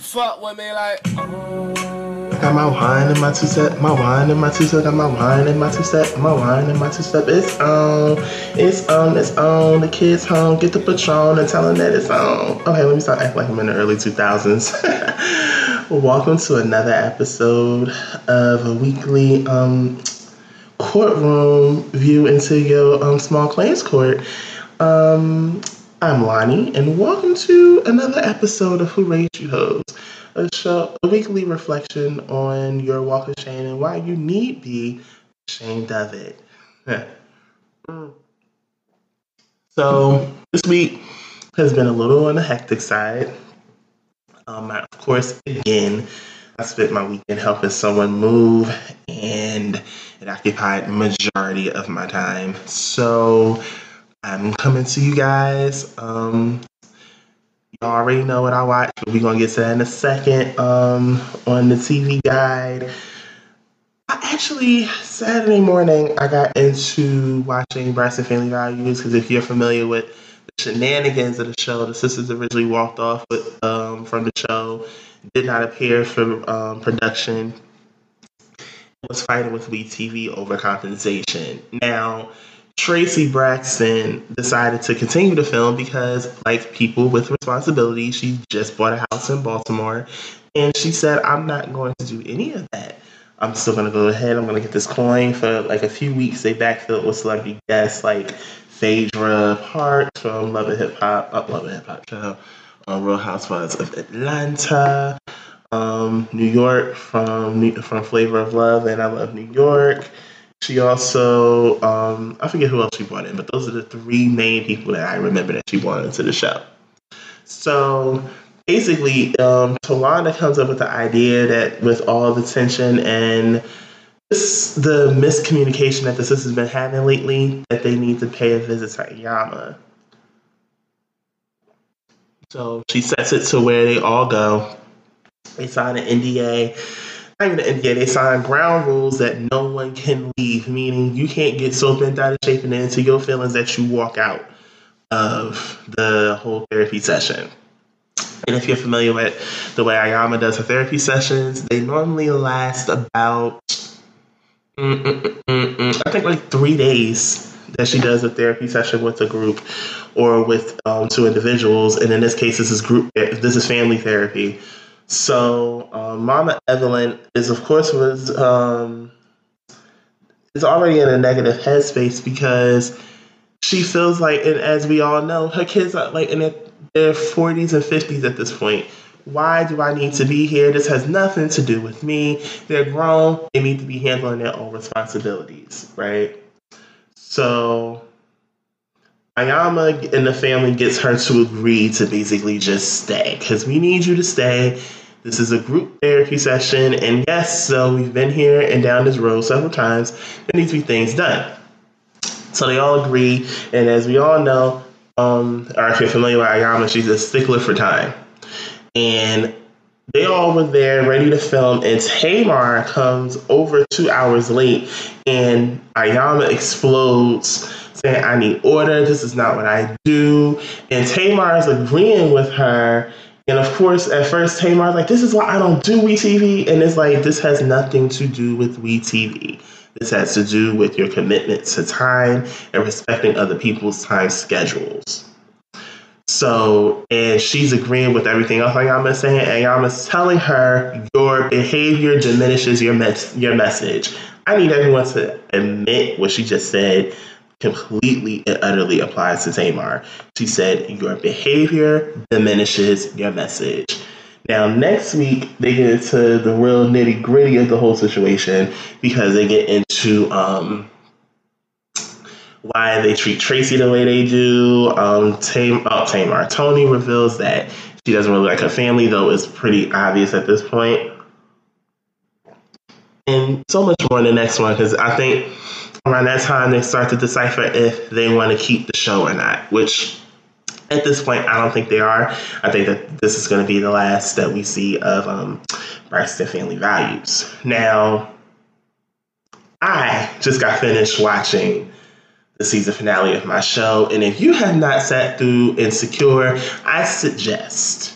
Fuck with me like. I got my wine in my two step, my wine in my two step, got my wine in my two step, my wine in my two step. It's on, it's on, it's on. The kids home, get the patron and tell them that it's on. Okay, let me start acting like I'm in the early 2000s. Welcome to another episode of a weekly um, courtroom view into your um, small claims court. Um, I'm Lonnie, and welcome to another episode of Who Raised You Hoes, a show, a weekly reflection on your walk of shame and why you need be ashamed of it. so this week has been a little on the hectic side. Um, I, of course, again, I spent my weekend helping someone move, and it occupied majority of my time. So I'm coming to you guys. Um, you already know what I watch, but we're gonna get to that in a second. Um, on the TV guide. I actually Saturday morning I got into watching Braxton Family Values because if you're familiar with the shenanigans of the show, the sisters originally walked off with um, from the show, did not appear for um, production, was fighting with WeTV over compensation. Now Traci Braxton decided to continue to film because, like people with responsibility, she just bought a house in Baltimore. And she said, I'm not going to do any of that. I'm still going to go ahead. I'm going to get this coin for like a few weeks. They backfilled with celebrity guests like Phaedra Parks from Love and Hip Hop, uh, Love and Hip Hop Show, uh, Real Housewives of Atlanta, um, New York from from Flavor of Love and I Love New York. She also, um, I forget who else she brought in, but those are the three main people that I remember that she brought into the show. So basically, um, Towanda comes up with the idea that with all the tension and this, the miscommunication that the sisters have been having lately, that they need to pay a visit to Iyanla. So she sets it to where they all go. They sign an NDA even the NDA, they signed ground rules that no one can leave, meaning you can't get so bent out of shape and into your feelings that you walk out of the whole therapy session. And if you're familiar with the way Iyanla does her therapy sessions, they normally last about, I think, like three days that she does a therapy session with a group or with um, two individuals. And in this case, this is group, this is family therapy. So um, Mama Evelyn is, of course, was um, is already in a negative headspace because she feels like, and as we all know, her kids are like in their forties and fifties at this point. Why do I need to be here? This has nothing to do with me. They're grown. They need to be handling their own responsibilities, right? So Iyanla and the family gets her to agree to basically just stay because we need you to stay. This is a group therapy session, and yes, so we've been here and down this road several times. There needs to be things done. So they all agree, and as we all know, um, or if you're familiar with Iyanla, she's a stickler for time. And they all were there ready to film, and Tamar comes over two hours late, and Ayama explodes I need order. This is not what I do. And Tamar is agreeing with her. And of course, at first, Tamar's like, This is why I don't do WeTV. And it's like, This has nothing to do with WeTV. This has to do with your commitment to time and respecting other people's time schedules. So, and she's agreeing with everything else Iyanla's saying. Iyanla's telling her your behavior diminishes your mes- your message. I need everyone to admit what she just said completely and utterly applies to Tamar. She said, Your behavior diminishes your message. Now, next week, they get into the real nitty gritty of the whole situation because they get into um, why they treat Traci the way they do. Um, Tam- oh, Tamar. Toni reveals that she doesn't really like her family, though it's pretty obvious at this point. And so much more in the next one because I think around that time they start to decipher if they want to keep the show or not, which at this point I don't think they are. I think that this is going to be the last that we see of um, Braxton Family Values. Now, I just got finished watching the season finale of my show. And if you have not sat through Insecure, I suggest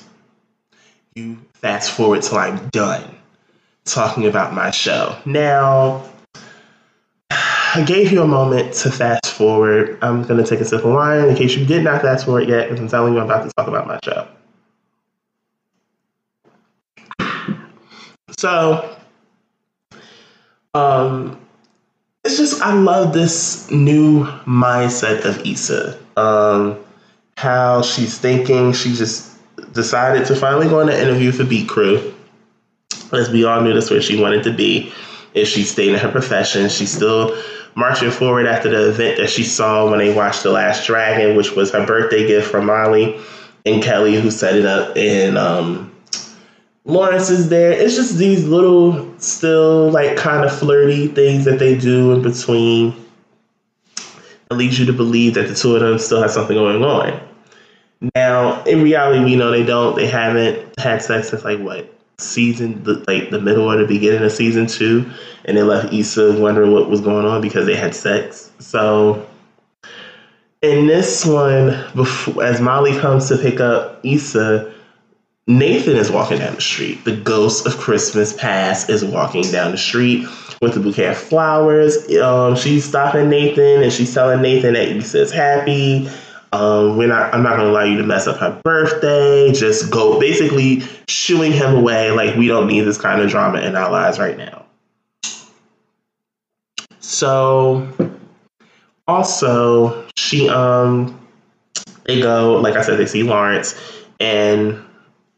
you fast forward till I'm done talking about my show. Now, I gave you a moment to fast forward. I'm going to take a sip of wine in case you did not fast forward yet, because I'm telling you I'm about to talk about my show. So, um, it's just I love this new mindset of Issa. Um, how she's thinking. She just decided to finally go on an interview for Beat Crew. As we all knew, that's where she wanted to be. If she stayed in her profession, she still marching forward after the event that she saw when they watched The Last Dragon, which was her birthday gift from Molly and Kelly, who set it up. And um, Lawrence is there. It's just these little, still like kind of flirty things that they do in between that leads you to believe that the two of them still have something going on. Now, in reality, we know they don't. They haven't had sex since like what season, the, like the middle or the beginning of season two, and they left Issa wondering what was going on because they had sex. So, in this one, before, as Molly comes to pick up Issa, Nathan is walking down the street. The ghost of Christmas past is walking down the street with a bouquet of flowers. Um, she's stopping Nathan and she's telling Nathan that Issa is happy um, we're not. I'm not going to allow you to mess up her birthday. Just go, basically shooing him away. Like we don't need this kind of drama in our lives right now. So, also, she um, they go. Like I said, they see Lawrence, and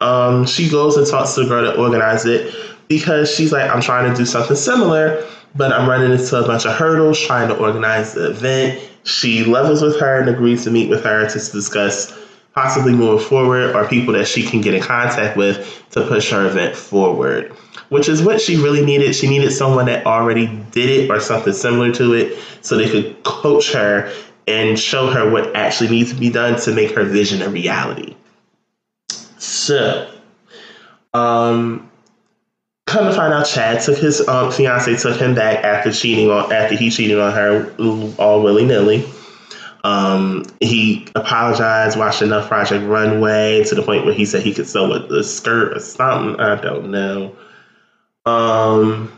um, she goes and talks to the girl that organized it because she's like, I'm trying to do something similar, but I'm running into a bunch of hurdles trying to organize the event she levels with her and agrees to meet with her to discuss possibly moving forward or people that she can get in contact with to push her event forward, which is what she really needed. She needed someone that already did it or something similar to it so they could coach her and show her what actually needs to be done to make her vision a reality. So, um, Come to find out, Chad took his um, fiance took him back after cheating on after he cheated on her all willy nilly. Um, he apologized, watched enough Project Runway to the point where he said he could sew a, a skirt or something. I don't know. Um,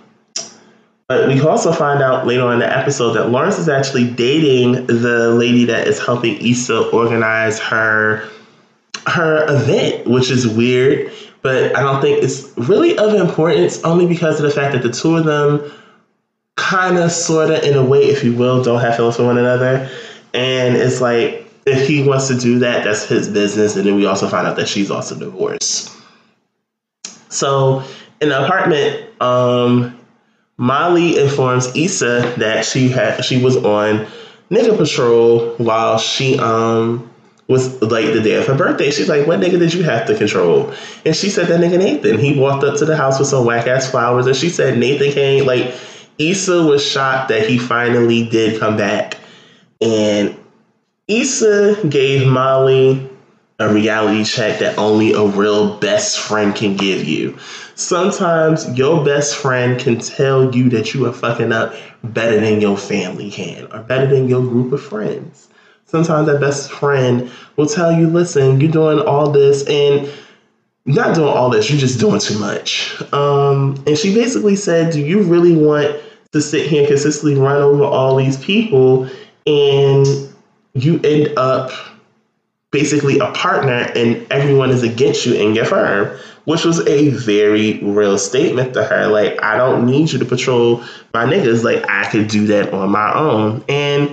but we also find out later on in the episode that Lawrence is actually dating the lady that is helping Issa organize her her event, which is weird but I don't think it's really of importance only because of the fact that the two of them kind of, sort of, in a way, if you will, don't have feelings for one another. And it's like, if he wants to do that, that's his business. And then we also find out that she's also divorced. So in the apartment, um, Molly informs Issa that she had she was on nigga patrol while she um was like the day of her birthday. She's like, What nigga did you have to control? And she said, That nigga Nathan. He walked up to the house with some whack ass flowers. And she said, Nathan came. Like, Issa was shocked that he finally did come back. And Issa gave Molly a reality check that only a real best friend can give you. Sometimes your best friend can tell you that you are fucking up better than your family can or better than your group of friends sometimes that best friend will tell you, listen, you're doing all this and not doing all this, you're just doing too much. Um, and she basically said, Do you really want to sit here and consistently run over all these people and you end up basically a partner and everyone is against you in your firm? Which was a very real statement to her. Like, I don't need you to patrol my niggas. Like, I could do that on my own. And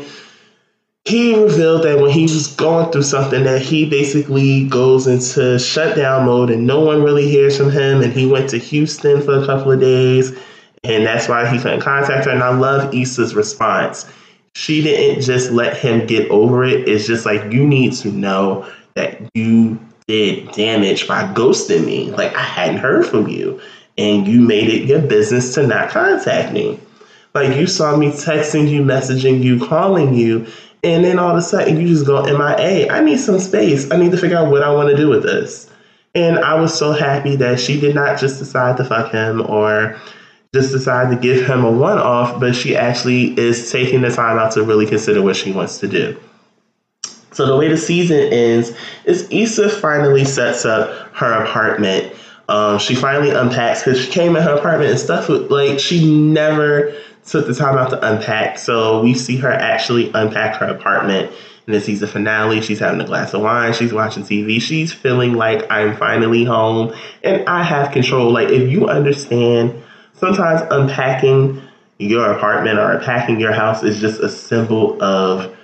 he revealed that when he was going through something that he basically goes into shutdown mode and no one really hears from him and he went to Houston for a couple of days and that's why he couldn't contact her and I love Issa's response. She didn't just let him get over it. It's just like you need to know that you did damage by ghosting me. Like I hadn't heard from you and you made it your business to not contact me. Like you saw me texting you, messaging you, calling you, and then all of a sudden you just go MIA. I need some space. I need to figure out what I want to do with this. And I was so happy that she did not just decide to fuck him or just decide to give him a one off, but she actually is taking the time out to really consider what she wants to do. So the way the season ends is Issa finally sets up her apartment. Um, she finally unpacks because she came in her apartment and stuff. Like she never took the time out to unpack. So we see her actually unpack her apartment. And then sees the finale. She's having a glass of wine. She's watching TV. She's feeling like I'm finally home and I have control. Like if you understand, sometimes unpacking your apartment or unpacking your house is just a symbol of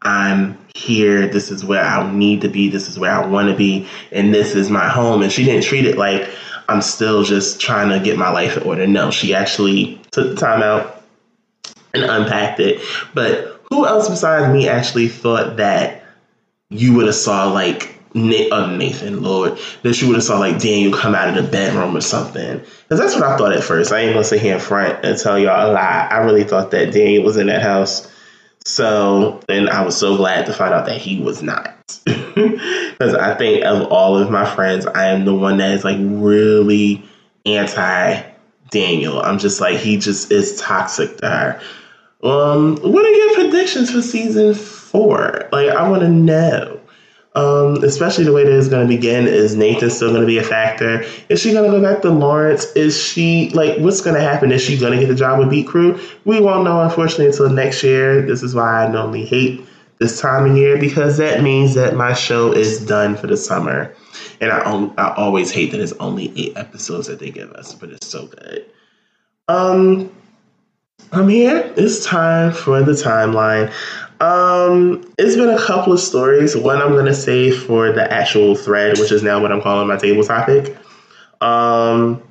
I'm here. This is where I need to be. This is where I want to be. And this is my home. And she didn't treat it like I'm still just trying to get my life in order. No, she actually took the time out and unpacked it. But who else besides me actually thought that you would have saw like uh, Nathan, Lord, that you would have saw like Daniel come out of the bedroom or something. Because that's what I thought at first. I ain't gonna sit here in front and tell y'all a lie. I really thought that Daniel was in that house so, and I was so glad to find out that he was not. Because I think of all of my friends, I am the one that is like really anti Daniel. I'm just like, he just is toxic to her. Um, what are your predictions for season four? Like, I want to know. Um, especially the way that it's going to begin. Is Nathan still going to be a factor? Is she going to go back to Lawrence? Is she like what's going to happen? Is she going to get the job with Beat Crew? We won't know unfortunately until next year. This is why I normally hate this time of year because that means that my show is done for the summer, and I I always hate that it's only eight episodes that they give us, but it's so good. Um, I'm here. It's time for the timeline. Um, it's been a couple of stories. One I'm gonna save for the actual thread, which is now what I'm calling my table topic. Um,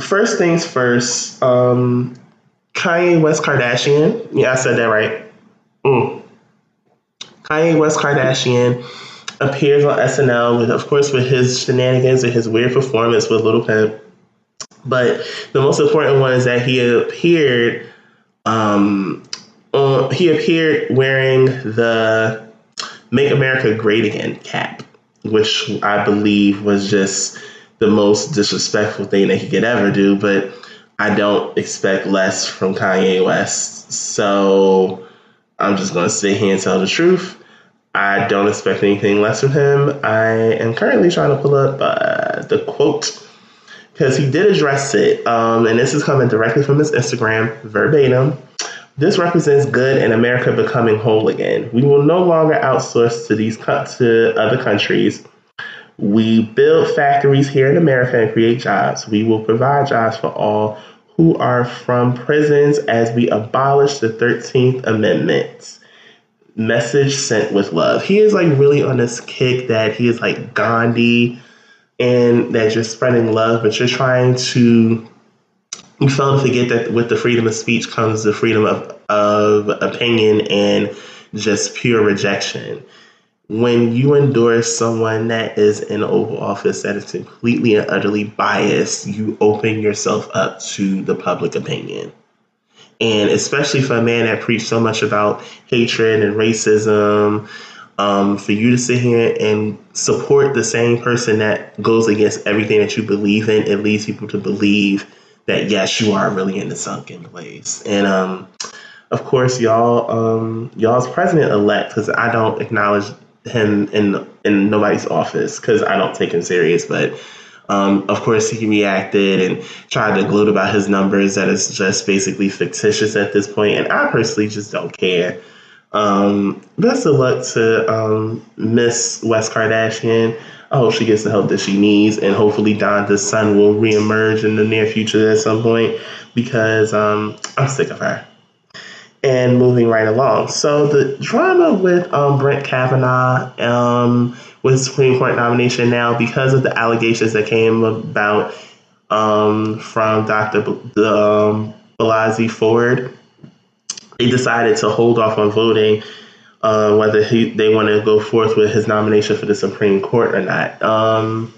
first things first. Um, Kanye West Kardashian. Yeah, I said that right. Mm. Kanye West Kardashian appears on SNL with, of course, with his shenanigans and his weird performance with Lil Pump. But the most important one is that he appeared um, he appeared wearing the Make America Great Again cap, which I believe was just the most disrespectful thing that he could ever do. But I don't expect less from Kanye West. So I'm just going to sit here and tell the truth. I don't expect anything less from him. I am currently trying to pull up uh, the quote because he did address it. Um, and this is coming directly from his Instagram, verbatim. This represents good and America becoming whole again. We will no longer outsource to these to other countries. We build factories here in America and create jobs. We will provide jobs for all who are from prisons as we abolish the 13th Amendment. Message sent with love. He is like really on this kick that he is like Gandhi and that you're spreading love, but you're trying to we fail to forget that with the freedom of speech comes the freedom of, of opinion and just pure rejection. When you endorse someone that is in Oval Office that is completely and utterly biased, you open yourself up to the public opinion. And especially for a man that preached so much about hatred and racism, um, for you to sit here and support the same person that goes against everything that you believe in, it leads people to believe that yes, you are really in the sunken place. And um, of course, y'all, um, y'all's president elect, because I don't acknowledge him in in nobody's office because I don't take him serious, but. Um, of course, he reacted and tried to gloat about his numbers that is just basically fictitious at this point, and I personally just don't care. Um, best of luck to um, Miss West Kardashian. I hope she gets the help that she needs, and hopefully Donda's son will reemerge in the near future at some point because um, I'm sick of her. And moving right along, so the drama with um, Brett Kavanaugh um, with Supreme Court nomination now because of the allegations that came about um, from Dr. B- um, Blasey Ford, they decided to hold off on voting uh, whether he they want to go forth with his nomination for the Supreme Court or not. Um,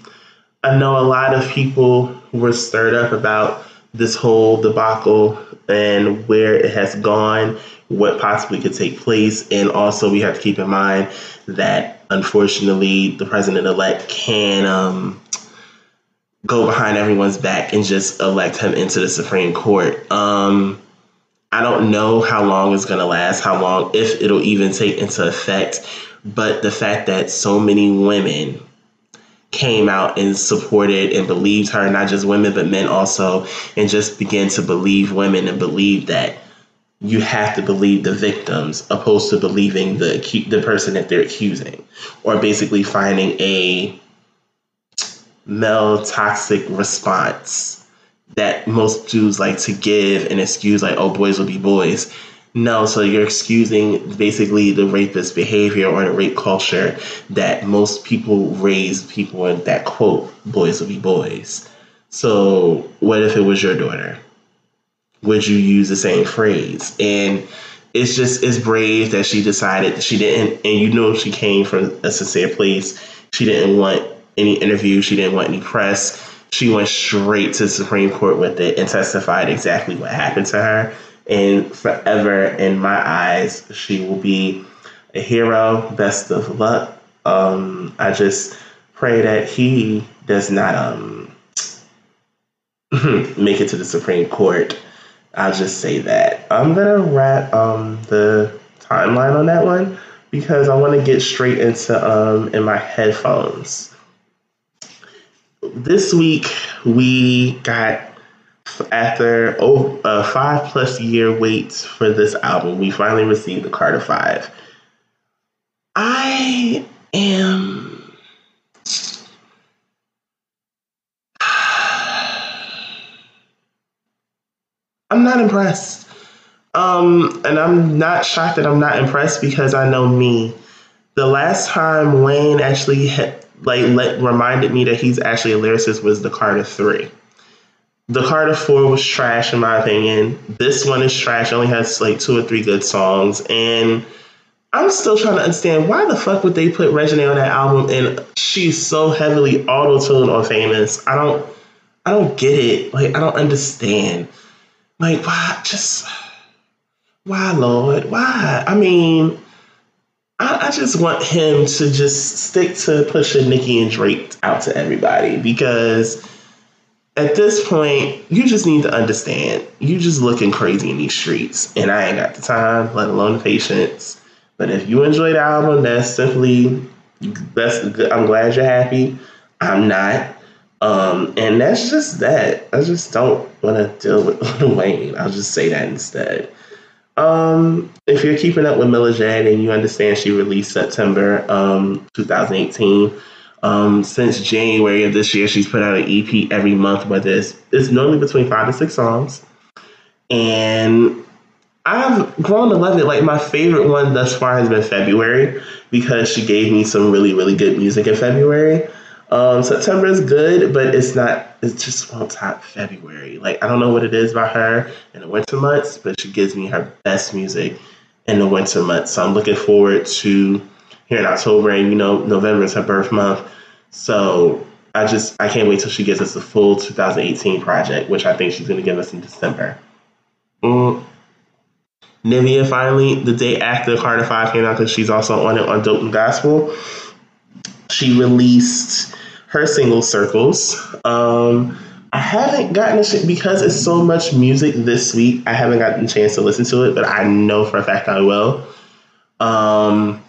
I know a lot of people were stirred up about this whole debacle and where it has gone, what possibly could take place, and also we have to keep in mind that unfortunately the president elect can um, go behind everyone's back and just elect him into the Supreme Court. Um, I don't know how long it's going to last, how long, if it'll even take into effect. But the fact that so many women came out and supported and believed her, not just women, but men also, and just began to believe women and believe that you have to believe the victims opposed to believing the the person that they're accusing or basically finding a male toxic response that most Jews like to give and excuse like oh boys will be boys no so you're excusing basically the rapist behavior or the rape culture that most people raise people in that quote boys will be boys so what if it was your daughter would you use the same phrase? And it's just it's brave that she decided she didn't and you know she came from a sincere place. She didn't want any interview, she didn't want any press. She went straight to the Supreme Court with it and testified exactly what happened to her. And forever in my eyes, she will be a hero. Best of luck. Um, I just pray that he does not um, make it to the Supreme Court I'll just say that. I'm gonna wrap um, the timeline on that one because I want to get straight into um, in my headphones. This week we got after oh, a five plus year wait for this album, we finally received the Carter Five. I am I'm not impressed. Um, and I'm not shocked that I'm not impressed because I know me. The last time Wayne actually hit, like let, reminded me that he's actually a lyricist was the Carter Three. The Carter Four was trash in my opinion. This one is trash. It only has like two or three good songs, and I'm still trying to understand why the fuck would they put Reginae on that album and she's so heavily auto tuned or famous. I don't, I don't get it. Like I don't understand. Like, why? Just why, Lord? Why? I mean, I, I, just want him to just stick to pushing Nicki and Drake out to everybody because at this point, you just need to understand you just looking crazy in these streets, and I ain't got the time, let alone the patience. But if you enjoy the album, that's simply that's good. I'm glad you're happy. I'm not. Um, and that's just that. I just don't want to deal with Wayne. I'll just say that instead. Um, if you're keeping up with Mila J and you understand she released September um, 2018, um, since January of this year, she's put out an EP every month, but it's, it's normally between five to six songs. And I've grown to love it. Like my favorite one thus far has been February because she gave me some really, really good music in February. Um, September is good, but it's not. It just won't top February. Like I don't know what it is about her in the winter months, but she gives me her best music in the winter months. So I'm looking forward to here in October, and you know November is her birth month. So I just I can't wait till she gives us the full 2018 project, which I think she's going to give us in December. Mm. Nivea finally the day after Carter Five came out because she's also on it on Dope New Gospel. She released her single circles. Um, I haven't gotten a because it's so much music this week. I haven't gotten a chance to listen to it, but I know for a fact I will. Um,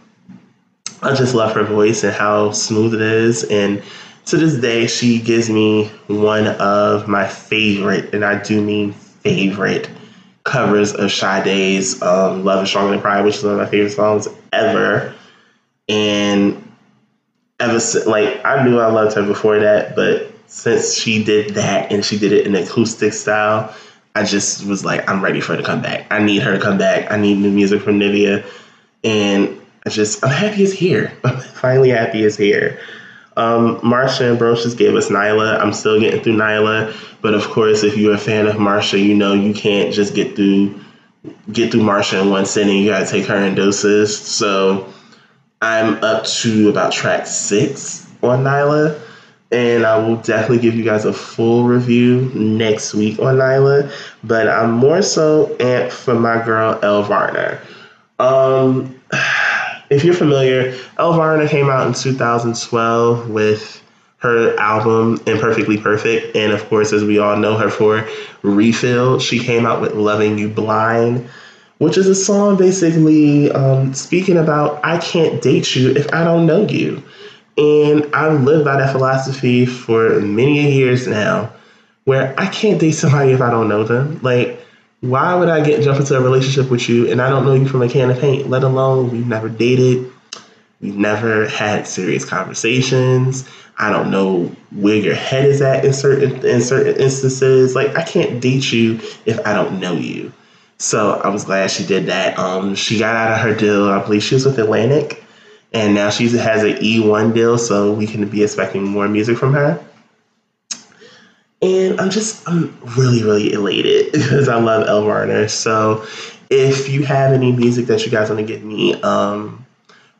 I just love her voice and how smooth it is, and to this day, she gives me one of my favorite, and I do mean favorite, covers of Sade's um, "Love Is Stronger Than Pride," which is one of my favorite songs ever. And ever since, like I knew I loved her before that, but since she did that and she did it in acoustic style, I just was like, I'm ready for her to come back. I need her to come back. I need new music from Nivea, and just I'm happy it's here. Finally happy it's here. Um, Marsha Ambrosius gave us Nyla. I'm still getting through Nyla, but of course, if you're a fan of Marsha, you know you can't just get through get through Marsha in one sitting. You gotta take her in doses. So I'm up to about track six on Nyla, and I will definitely give you guys a full review next week on Nyla. But I'm more so amped for my girl Elle Varner. Um, if you're familiar, Varner came out in 2012 with her album Imperfectly Perfect. And of course, as we all know her for Refill, she came out with Loving You Blind, which is a song basically um, speaking about I can't date you if I don't know you. And I've lived by that philosophy for many years now, where I can't date somebody if I don't know them. Like, why would I get jump into a relationship with you and I don't know you from a can of paint, let alone we've never dated, we've never had serious conversations. I don't know where your head is at in certain in certain instances. Like I can't date you if I don't know you. So I was glad she did that. Um, she got out of her deal. I believe she was with Atlantic, and now she has an E1 deal. So we can be expecting more music from her. And I'm just I'm really really elated because I love Elle Varner. So if you have any music that you guys want to give me, um,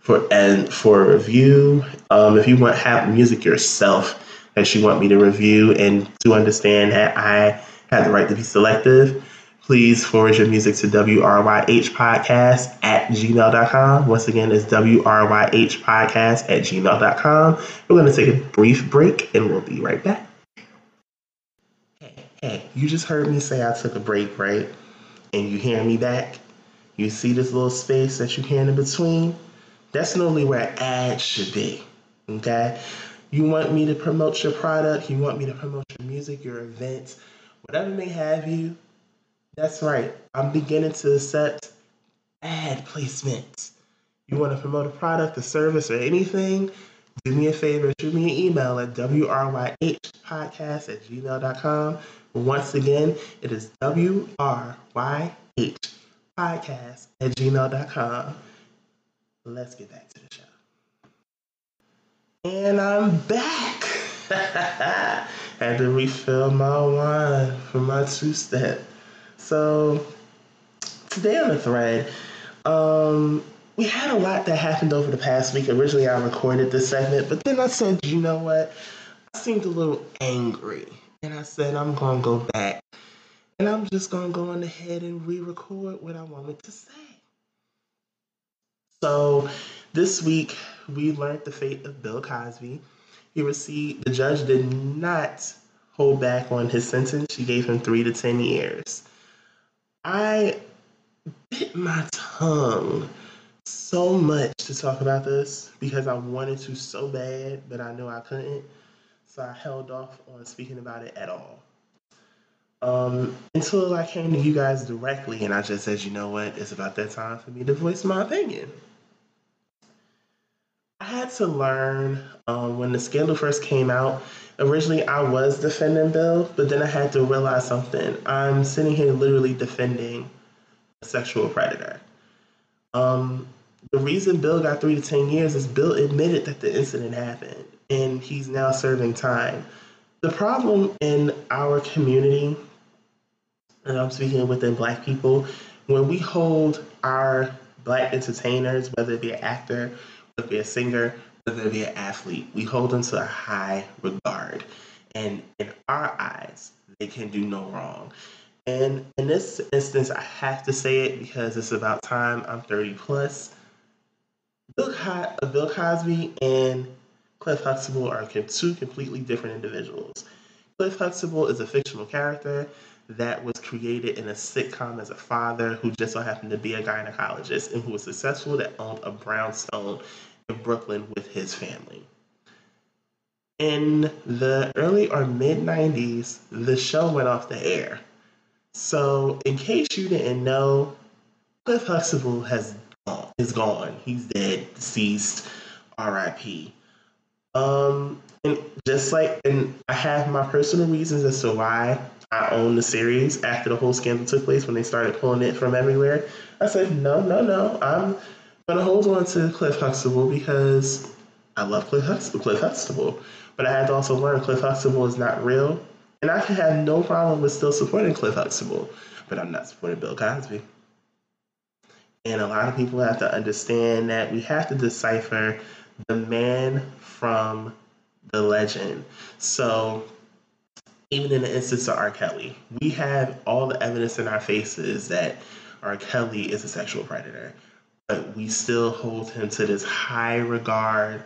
for and for review. Um, if you want have music yourself that you want me to review and to understand that I have the right to be selective, please forward your music to WRYH podcast at gmail.com. Once again, it's WRYH podcast at gmail.com. We're going to take a brief break and we'll be right back. Hey, you just heard me say I took a break, right? And you hear me back? You see this little space that you hear in between? That's normally where ads should be. Okay? You want me to promote your product, you want me to promote your music, your events, whatever may have you. That's right. I'm beginning to accept ad placements. You want to promote a product, a service, or anything? Do me a favor, shoot me an email at wryhpodcast at gmail.com. Once again, it is wryhpodcast at gmail.com let's get back to the show. And I'm back. Had to refill my wine for my two step. So today on the thread, um, we had a lot that happened over the past week. Originally, I recorded this segment, but then I said, you know what? I seemed a little angry, and I said I'm gonna go back, and I'm just gonna go on ahead and re-record what I wanted to say. So this week we learned the fate of Bill Cosby. He received the judge did not hold back on his sentence. She gave him three to ten years. I bit my tongue so much to talk about this because I wanted to so bad, but I knew I couldn't. So I held off on speaking about it at all. Um, until I came to you guys directly and I just said, you know what, it's about that time for me to voice my opinion. I had to learn um, when the scandal first came out. Originally, I was defending Bill, but then I had to realize something. I'm sitting here literally defending a sexual predator. Um, the reason Bill got three to 10 years is Bill admitted that the incident happened and he's now serving time. The problem in our community, and I'm speaking within Black people, when we hold our Black entertainers, whether it be an actor whether it be a singer, whether it be an athlete, we hold them to a high regard. And in our eyes, they can do no wrong. And in this instance, I have to say it because it's about time. I'm 30 plus. Bill, Co- uh, Bill Cosby and Cliff Huxtable are two completely different individuals. Cliff Huxtable is a fictional character that was created in a sitcom as a father who just so happened to be a gynecologist and who was successful that owned a brownstone in Brooklyn with his family. In the early or mid 90s, the show went off the air. So, in case you didn't know, Cliff Huxtable has is gone. He's dead, deceased, R.I.P. Um, and just like, and I have my personal reasons as to why I own the series after the whole scandal took place when they started pulling it from everywhere. I said, no, no, no. I'm gonna hold on to Cliff Huxtable because I love Cliff Huxtable, Cliff Huxtable. But I had to also learn Cliff Huxtable is not real. And I have no problem with still supporting Cliff Huxtable, but I'm not supporting Bill Cosby. And a lot of people have to understand that we have to decipher the man from the legend. So even in the instance of R. Kelly, we have all the evidence in our faces that R. Kelly is a sexual predator, but we still hold him to this high regard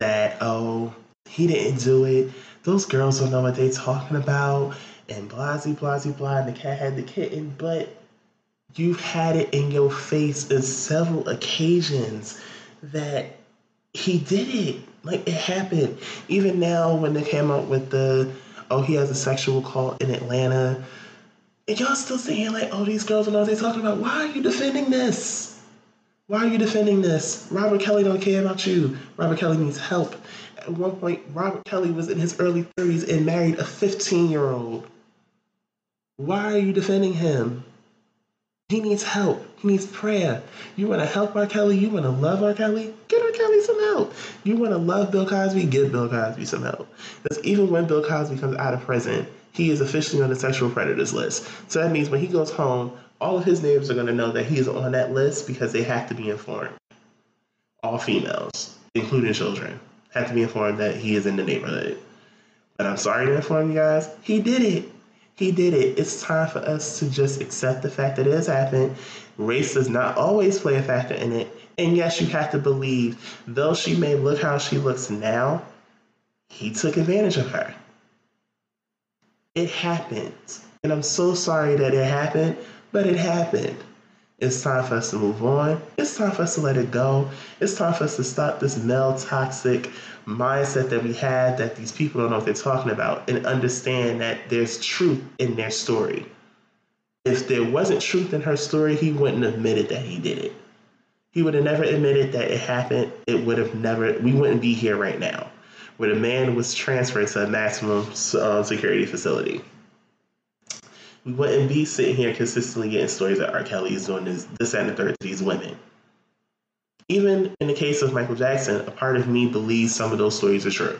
that, oh, he didn't do it. Those girls don't know what they're talking about. And blasey, blasey, blah. And the cat had the kitten. But you've had it in your face on several occasions that he did it. Like it happened. Even now, when they came out with the, oh, he has a sexual call in Atlanta. And y'all still saying, like, oh, these girls don't know they're talking about. Why are you defending this? Why are you defending this? Robert Kelly don't care about you. Robert Kelly needs help. At one point, Robert Kelly was in his early 30s and married a 15 year old. Why are you defending him? He needs help. He needs prayer. You want to help R. Kelly? You want to love R. Kelly? Get R. Kelly some help. You want to love Bill Cosby? Give Bill Cosby some help. Because even when Bill Cosby comes out of prison, he is officially on the sexual predators list. So that means when he goes home, all of his neighbors are going to know that he is on that list because they have to be informed. All females, including children, have to be informed that he is in the neighborhood. But I'm sorry to inform you guys, he did it. He did it. It's time for us to just accept the fact that it has happened. Race does not always play a factor in it. And yes, you have to believe, though she may look how she looks now, he took advantage of her. It happened. And I'm so sorry that it happened, but it happened. It's time for us to move on. It's time for us to let it go. It's time for us to stop this male toxic mindset that we had that these people don't know what they're talking about and understand that there's truth in their story. If there wasn't truth in her story, he wouldn't have admitted that he did it. He would have never admitted that it happened. It would have never, we wouldn't be here right now, where the man was transferred to a maximum uh, security facility we wouldn't be sitting here consistently getting stories that R. Kelly is doing this, this and the third to these women. Even in the case of Michael Jackson, a part of me believes some of those stories are true.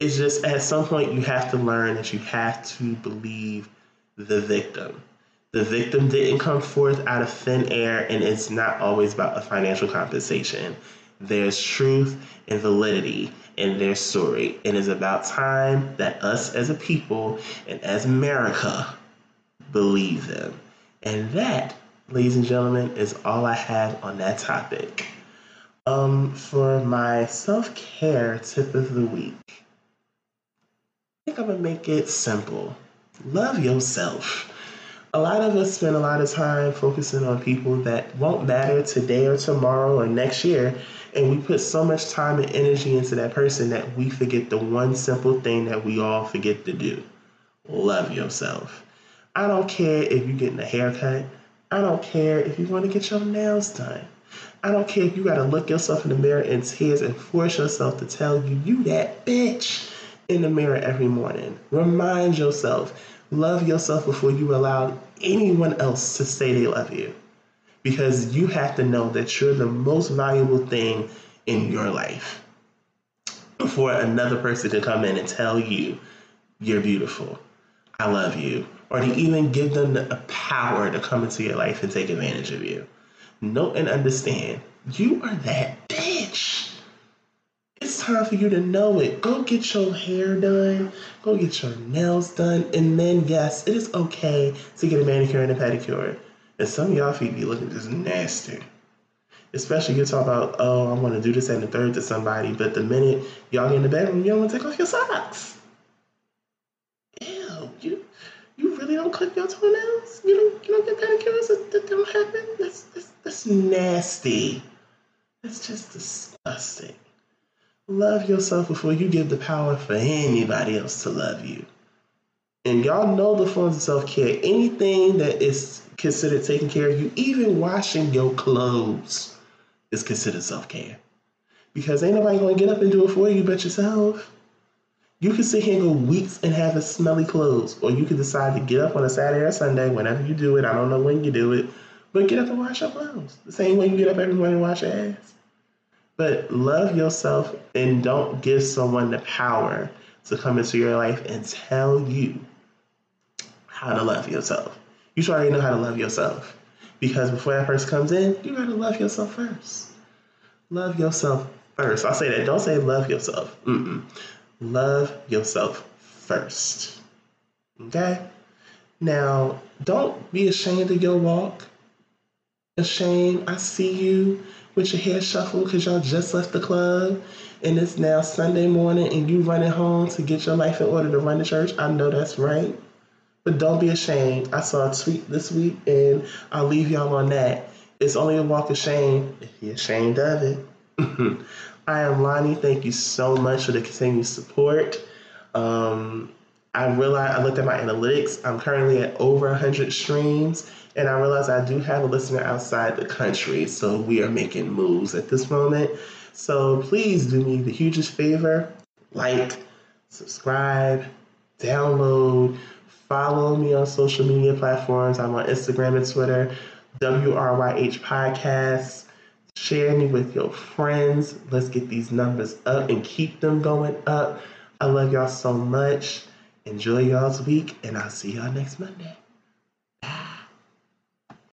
It's just at some point you have to learn that you have to believe the victim. The victim didn't come forth out of thin air, and it's not always about a financial compensation. There's truth and validity in their story. And It is about time that us as a people and as America believe them. And that, ladies and gentlemen, is all I have on that topic. Um, for my self care tip of the week, I think I'm gonna make it simple. Love yourself. A lot of us spend a lot of time focusing on people that won't matter today or tomorrow or next year and we put so much time and energy into that person that we forget the one simple thing that we all forget to do love yourself. I don't care if you're getting a haircut. I don't care if you want to get your nails done. I don't care if you got to look yourself in the mirror in tears and force yourself to tell you, you that bitch in the mirror every morning. Remind yourself, love yourself before you allow anyone else to say they love you because you have to know that you're the most valuable thing in your life for another person to come in and tell you you're beautiful, I love you, or to even give them the power to come into your life and take advantage of you. Know and understand you are that bitch. Time for you to know it. Go get your hair done, go get your nails done, and then, yes, it is okay to get a manicure and a pedicure and some of y'all feet be looking just nasty. Especially you talk about, oh, I want to do this and the third to somebody, but the minute y'all get in the bedroom, you don't want to take off your socks. Ew, you you really don't clip your toenails? You don't you don't get pedicures? That, that don't happen? That's, that's that's nasty. That's just disgusting. Love yourself before you give the power for anybody else to love you. And y'all know the forms of self care. Anything that is considered taking care of you. Even washing your clothes is considered self care. Because ain't nobody gonna get up and do it for you but yourself. You can sit here and go weeks and have a smelly clothes, or you can decide to get up on a Saturday or Sunday, whenever you do it. I don't know when you do it, but get up and wash your clothes. The same way you get up every morning and wash your ass. But love yourself and don't give someone the power to come into your life and tell you how to love yourself you should already know how to love yourself. Because before that person comes in, you gotta love yourself first. Love yourself first. I'll say that. Don't say love yourself. Mm-mm. Love yourself first. Okay? Now, don't be ashamed of your walk. Ashamed, I see you. With your hair shuffled because y'all just left the club and it's now Sunday morning and you running home to get your life in order to run to church. I know that's right. But don't be ashamed. I saw a tweet this week and I'll leave y'all on that. It's only a walk of shame if you're ashamed of it. I am Lonnie. Thank you so much for the continued support. Um, I realized I looked at my analytics. I'm currently at over 100 streams, and I realized I do have a listener outside the country. So we are making moves at this moment. So please do me the hugest favor like, subscribe, download, follow me on social media platforms. I'm on Instagram and Twitter, WRYH Podcasts. Share me with your friends. Let's get these numbers up and keep them going up. I love y'all so much. Enjoy y'all's week, and I'll see y'all next Monday. Bye.